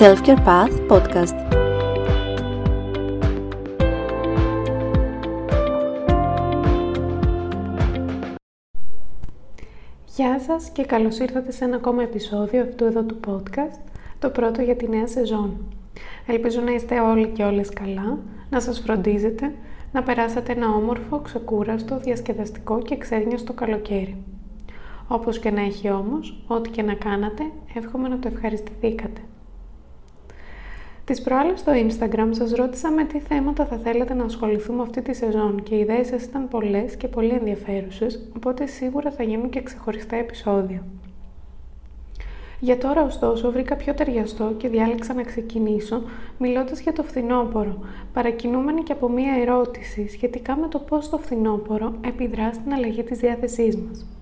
Self-Care Path Podcast. Γεια σας και καλώς ήρθατε σε ένα ακόμα επεισόδιο αυτού εδώ του podcast, το πρώτο για τη νέα σεζόν. Ελπίζω να είστε όλοι και όλες καλά, να σας φροντίζετε, να περάσετε ένα όμορφο, ξεκούραστο, διασκεδαστικό και ξένιαστο καλοκαίρι. Όπως και να έχει όμως, ό,τι και να κάνατε, εύχομαι να το ευχαριστηθήκατε. Τις προάλλες στο Instagram σας ρώτησα με τι θέματα θα θέλατε να ασχοληθούμε αυτή τη σεζόν και οι ιδέες σας ήταν πολλές και πολύ ενδιαφέρουσες, οπότε σίγουρα θα γίνουν και ξεχωριστά επεισόδια. Για τώρα ωστόσο βρήκα πιο ταιριαστό και διάλεξα να ξεκινήσω μιλώντας για το φθινόπωρο, παρακινούμενη και από μία ερώτηση σχετικά με το πώς το φθινόπωρο επιδρά στην αλλαγή της διάθεσής μας.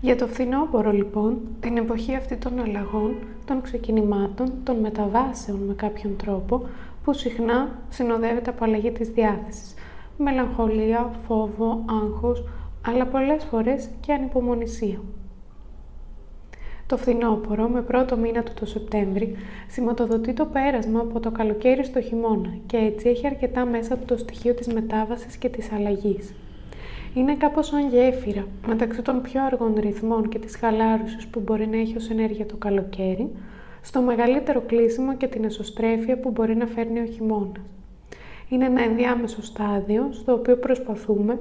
Για το φθινόπωρο λοιπόν, την εποχή αυτή των αλλαγών, των ξεκινημάτων, των μεταβάσεων με κάποιον τρόπο, που συχνά συνοδεύεται από αλλαγή της διάθεσης, μελαγχολία, φόβο, άγχος, αλλά πολλές φορές και ανυπομονησία. Το φθινόπωρο, με πρώτο μήνα του το Σεπτέμβρη, σηματοδοτεί το πέρασμα από το καλοκαίρι στο χειμώνα και έτσι έχει αρκετά μέσα του το στοιχείο της μετάβασης και της αλλαγής. Είναι κάπως σαν γέφυρα μεταξύ των πιο αργών ρυθμών και της χαλάρωσης που μπορεί να έχει ως ενέργεια το καλοκαίρι, στο μεγαλύτερο κλείσιμο και την εσωστρέφεια που μπορεί να φέρνει ο χειμώνας. Είναι ένα ενδιάμεσο στάδιο στο οποίο προσπαθούμε,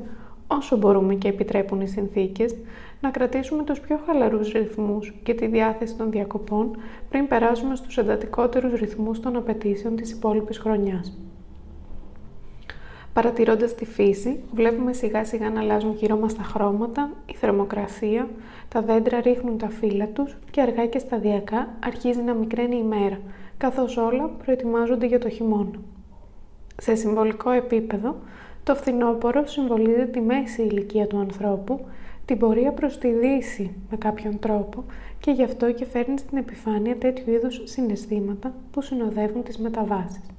όσο μπορούμε και επιτρέπουν οι συνθήκες, να κρατήσουμε τους πιο χαλαρούς ρυθμούς και τη διάθεση των διακοπών πριν περάσουμε στους εντατικότερους ρυθμούς των απαιτήσεων της υπόλοιπης χρονιάς. Παρατηρώντας τη φύση, βλέπουμε σιγά σιγά να αλλάζουν γύρω μας τα χρώματα, η θερμοκρασία, τα δέντρα ρίχνουν τα φύλλα τους και αργά και σταδιακά αρχίζει να μικραίνει η μέρα, καθώς όλα προετοιμάζονται για το χειμώνα. Σε συμβολικό επίπεδο, το φθινόπωρο συμβολίζει τη μέση ηλικία του ανθρώπου, την πορεία προς τη δύση με κάποιον τρόπο και γι' αυτό και φέρνει στην επιφάνεια τέτοιου είδους συναισθήματα που συνοδεύουν τις μεταβάσεις.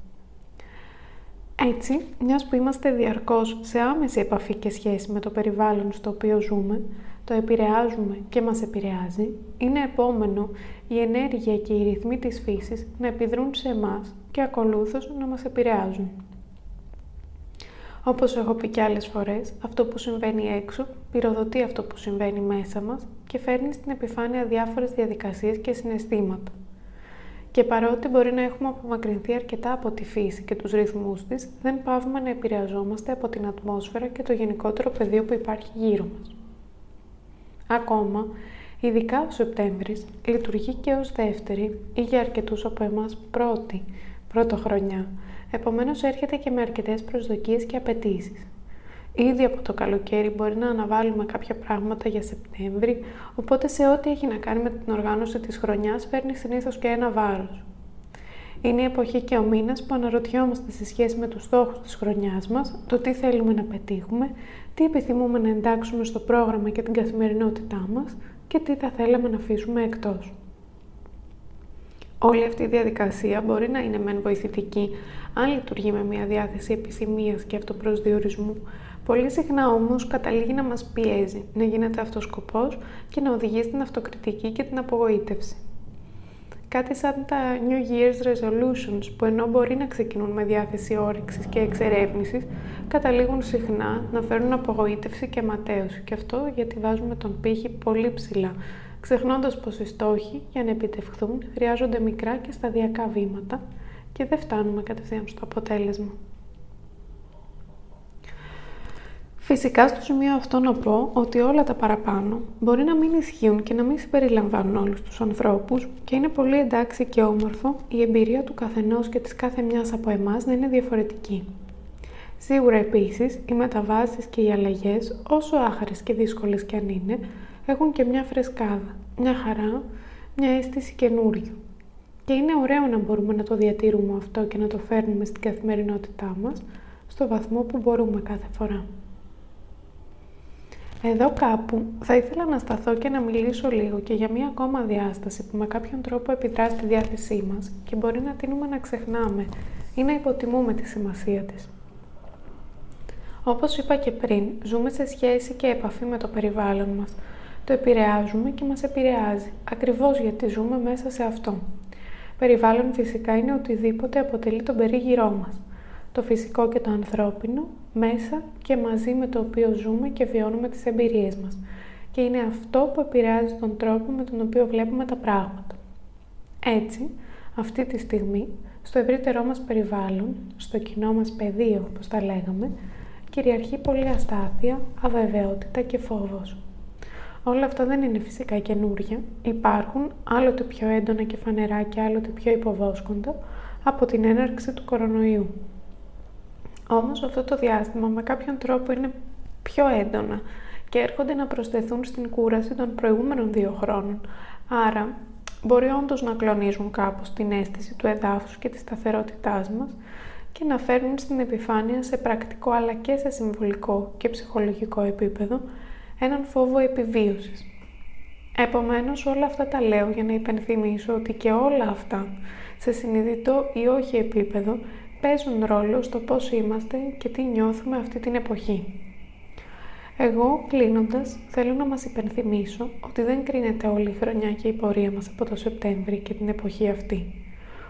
Έτσι, μιας που είμαστε διαρκώς σε άμεση επαφή και σχέση με το περιβάλλον στο οποίο ζούμε, το επηρεάζουμε και μας επηρεάζει, είναι επόμενο η ενέργεια και οι ρυθμοί της φύσης να επιδρούν σε εμάς και ακολούθως να μας επηρεάζουν. Όπως έχω πει και άλλες φορές, αυτό που συμβαίνει έξω πυροδοτεί αυτό που συμβαίνει μέσα μας και φέρνει στην επιφάνεια διάφορες διαδικασίες και συναισθήματα. Και παρότι μπορεί να έχουμε απομακρυνθεί αρκετά από τη φύση και τους ρυθμούς της, δεν πάβουμε να επηρεαζόμαστε από την ατμόσφαιρα και το γενικότερο πεδίο που υπάρχει γύρω μας. Ακόμα, ειδικά ο Σεπτέμβρης λειτουργεί και ως δεύτερη ή για αρκετούς από εμάς πρώτη πρωτοχρονιά, επομένως έρχεται και με αρκετές προσδοκίες και απαιτήσεις. Ήδη από το καλοκαίρι μπορεί να αναβάλουμε κάποια πράγματα για Σεπτέμβρη, οπότε σε ό,τι έχει να κάνει με την οργάνωση της χρονιάς φέρνει συνήθως και ένα βάρος. Είναι η εποχή και ο μήνας που αναρωτιόμαστε σε σχέση με τους στόχους της χρονιάς μας, το τι θέλουμε να πετύχουμε, τι επιθυμούμε να εντάξουμε στο πρόγραμμα και την καθημερινότητά μας και τι θα θέλαμε να αφήσουμε εκτός. Όλη αυτή η διαδικασία μπορεί να είναι μεν βοηθητική αν λειτουργεί με μια διάθεση επιθυμίας και αυτοπροσδιορισμού, Πολύ συχνά όμως καταλήγει να μας πιέζει, να γίνεται αυτός σκοπός και να οδηγεί στην αυτοκριτική και την απογοήτευση. Κάτι σαν τα New Year's Resolutions που ενώ μπορεί να ξεκινούν με διάθεση όρεξης και εξερεύνησης, καταλήγουν συχνά να φέρουν απογοήτευση και ματέωση και αυτό γιατί βάζουμε τον πύχη πολύ ψηλά, ξεχνώντας πως οι στόχοι για να επιτευχθούν χρειάζονται μικρά και σταδιακά βήματα και δεν φτάνουμε κατευθείαν στο αποτέλεσμα. Φυσικά στο σημείο αυτό να πω ότι όλα τα παραπάνω μπορεί να μην ισχύουν και να μην συμπεριλαμβάνουν όλους τους ανθρώπους και είναι πολύ εντάξει και όμορφο η εμπειρία του καθενός και της κάθε μιας από εμάς να είναι διαφορετική. Σίγουρα επίσης οι μεταβάσεις και οι αλλαγές όσο άχαρες και δύσκολες κι αν είναι έχουν και μια φρεσκάδα, μια χαρά, μια αίσθηση καινούριου. Και είναι ωραίο να μπορούμε να το διατηρούμε αυτό και να το φέρνουμε στην καθημερινότητά μας στο βαθμό που μπορούμε κάθε φορά. Εδώ κάπου θα ήθελα να σταθώ και να μιλήσω λίγο και για μία ακόμα διάσταση που με κάποιον τρόπο επιδρά στη διάθεσή μας και μπορεί να τίνουμε να ξεχνάμε ή να υποτιμούμε τη σημασία της. Όπως είπα και πριν, ζούμε σε σχέση και επαφή με το περιβάλλον μας. Το επηρεάζουμε και μας επηρεάζει, ακριβώς γιατί ζούμε μέσα σε αυτό. Περιβάλλον φυσικά είναι οτιδήποτε αποτελεί τον περίγυρό μας. Το φυσικό και το ανθρώπινο, μέσα και μαζί με το οποίο ζούμε και βιώνουμε τις εμπειρίες μας. Και είναι αυτό που επηρεάζει τον τρόπο με τον οποίο βλέπουμε τα πράγματα. Έτσι, αυτή τη στιγμή, στο ευρύτερό μας περιβάλλον, στο κοινό μας πεδίο, όπως τα λέγαμε, κυριαρχεί πολλή αστάθεια, αβεβαιότητα και φόβος. Όλα αυτά δεν είναι φυσικά καινούρια. Υπάρχουν άλλοτε πιο έντονα και φανερά και άλλοτε πιο υποβόσκοντα από την έναρξη του κορονοϊού. Όμως αυτό το διάστημα με κάποιον τρόπο είναι πιο έντονα και έρχονται να προσθεθούν στην κούραση των προηγούμενων δύο χρόνων. Άρα μπορεί όντως να κλονίζουν κάπως την αίσθηση του εδάφους και της σταθερότητάς μας και να φέρνουν στην επιφάνεια σε πρακτικό αλλά και σε συμβολικό και ψυχολογικό επίπεδο έναν φόβο επιβίωσης. Επομένως όλα αυτά τα λέω για να υπενθυμίσω ότι και όλα αυτά σε συνειδητό ή όχι επίπεδο παίζουν ρόλο στο πώς είμαστε και τι νιώθουμε αυτή την εποχή. Εγώ, κλείνοντας, θέλω να μας υπενθυμίσω ότι δεν κρίνεται όλη η χρονιά και η πορεία μας από το Σεπτέμβρη και την εποχή αυτή.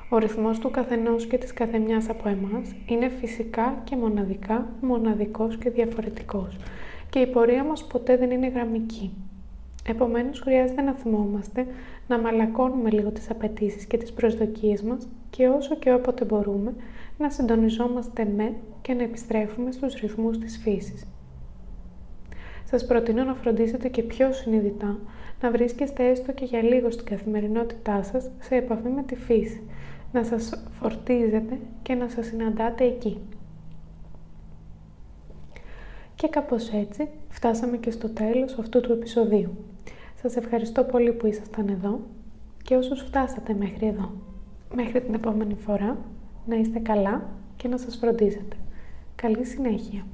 Ο ρυθμός του καθενός και της καθεμιάς από εμάς είναι φυσικά και μοναδικά μοναδικός και διαφορετικός και η πορεία μας ποτέ δεν είναι γραμμική. Επομένως, χρειάζεται να θυμόμαστε να μαλακώνουμε λίγο τις απαιτήσεις και τις προσδοκίες μας και όσο και όποτε μπορούμε να συντονιζόμαστε με και να επιστρέφουμε στους ρυθμούς της φύσης. Σας προτείνω να φροντίσετε και πιο συνειδητά να βρίσκεστε έστω και για λίγο στην καθημερινότητά σας σε επαφή με τη φύση, να σας φορτίζετε και να σας συναντάτε εκεί. Και κάπως έτσι φτάσαμε και στο τέλος αυτού του επεισοδίου. Σας ευχαριστώ πολύ που ήσασταν εδώ και όσους φτάσατε μέχρι εδώ. Μέχρι την επόμενη φορά να είστε καλά και να σας φροντίζετε. Καλή συνέχεια!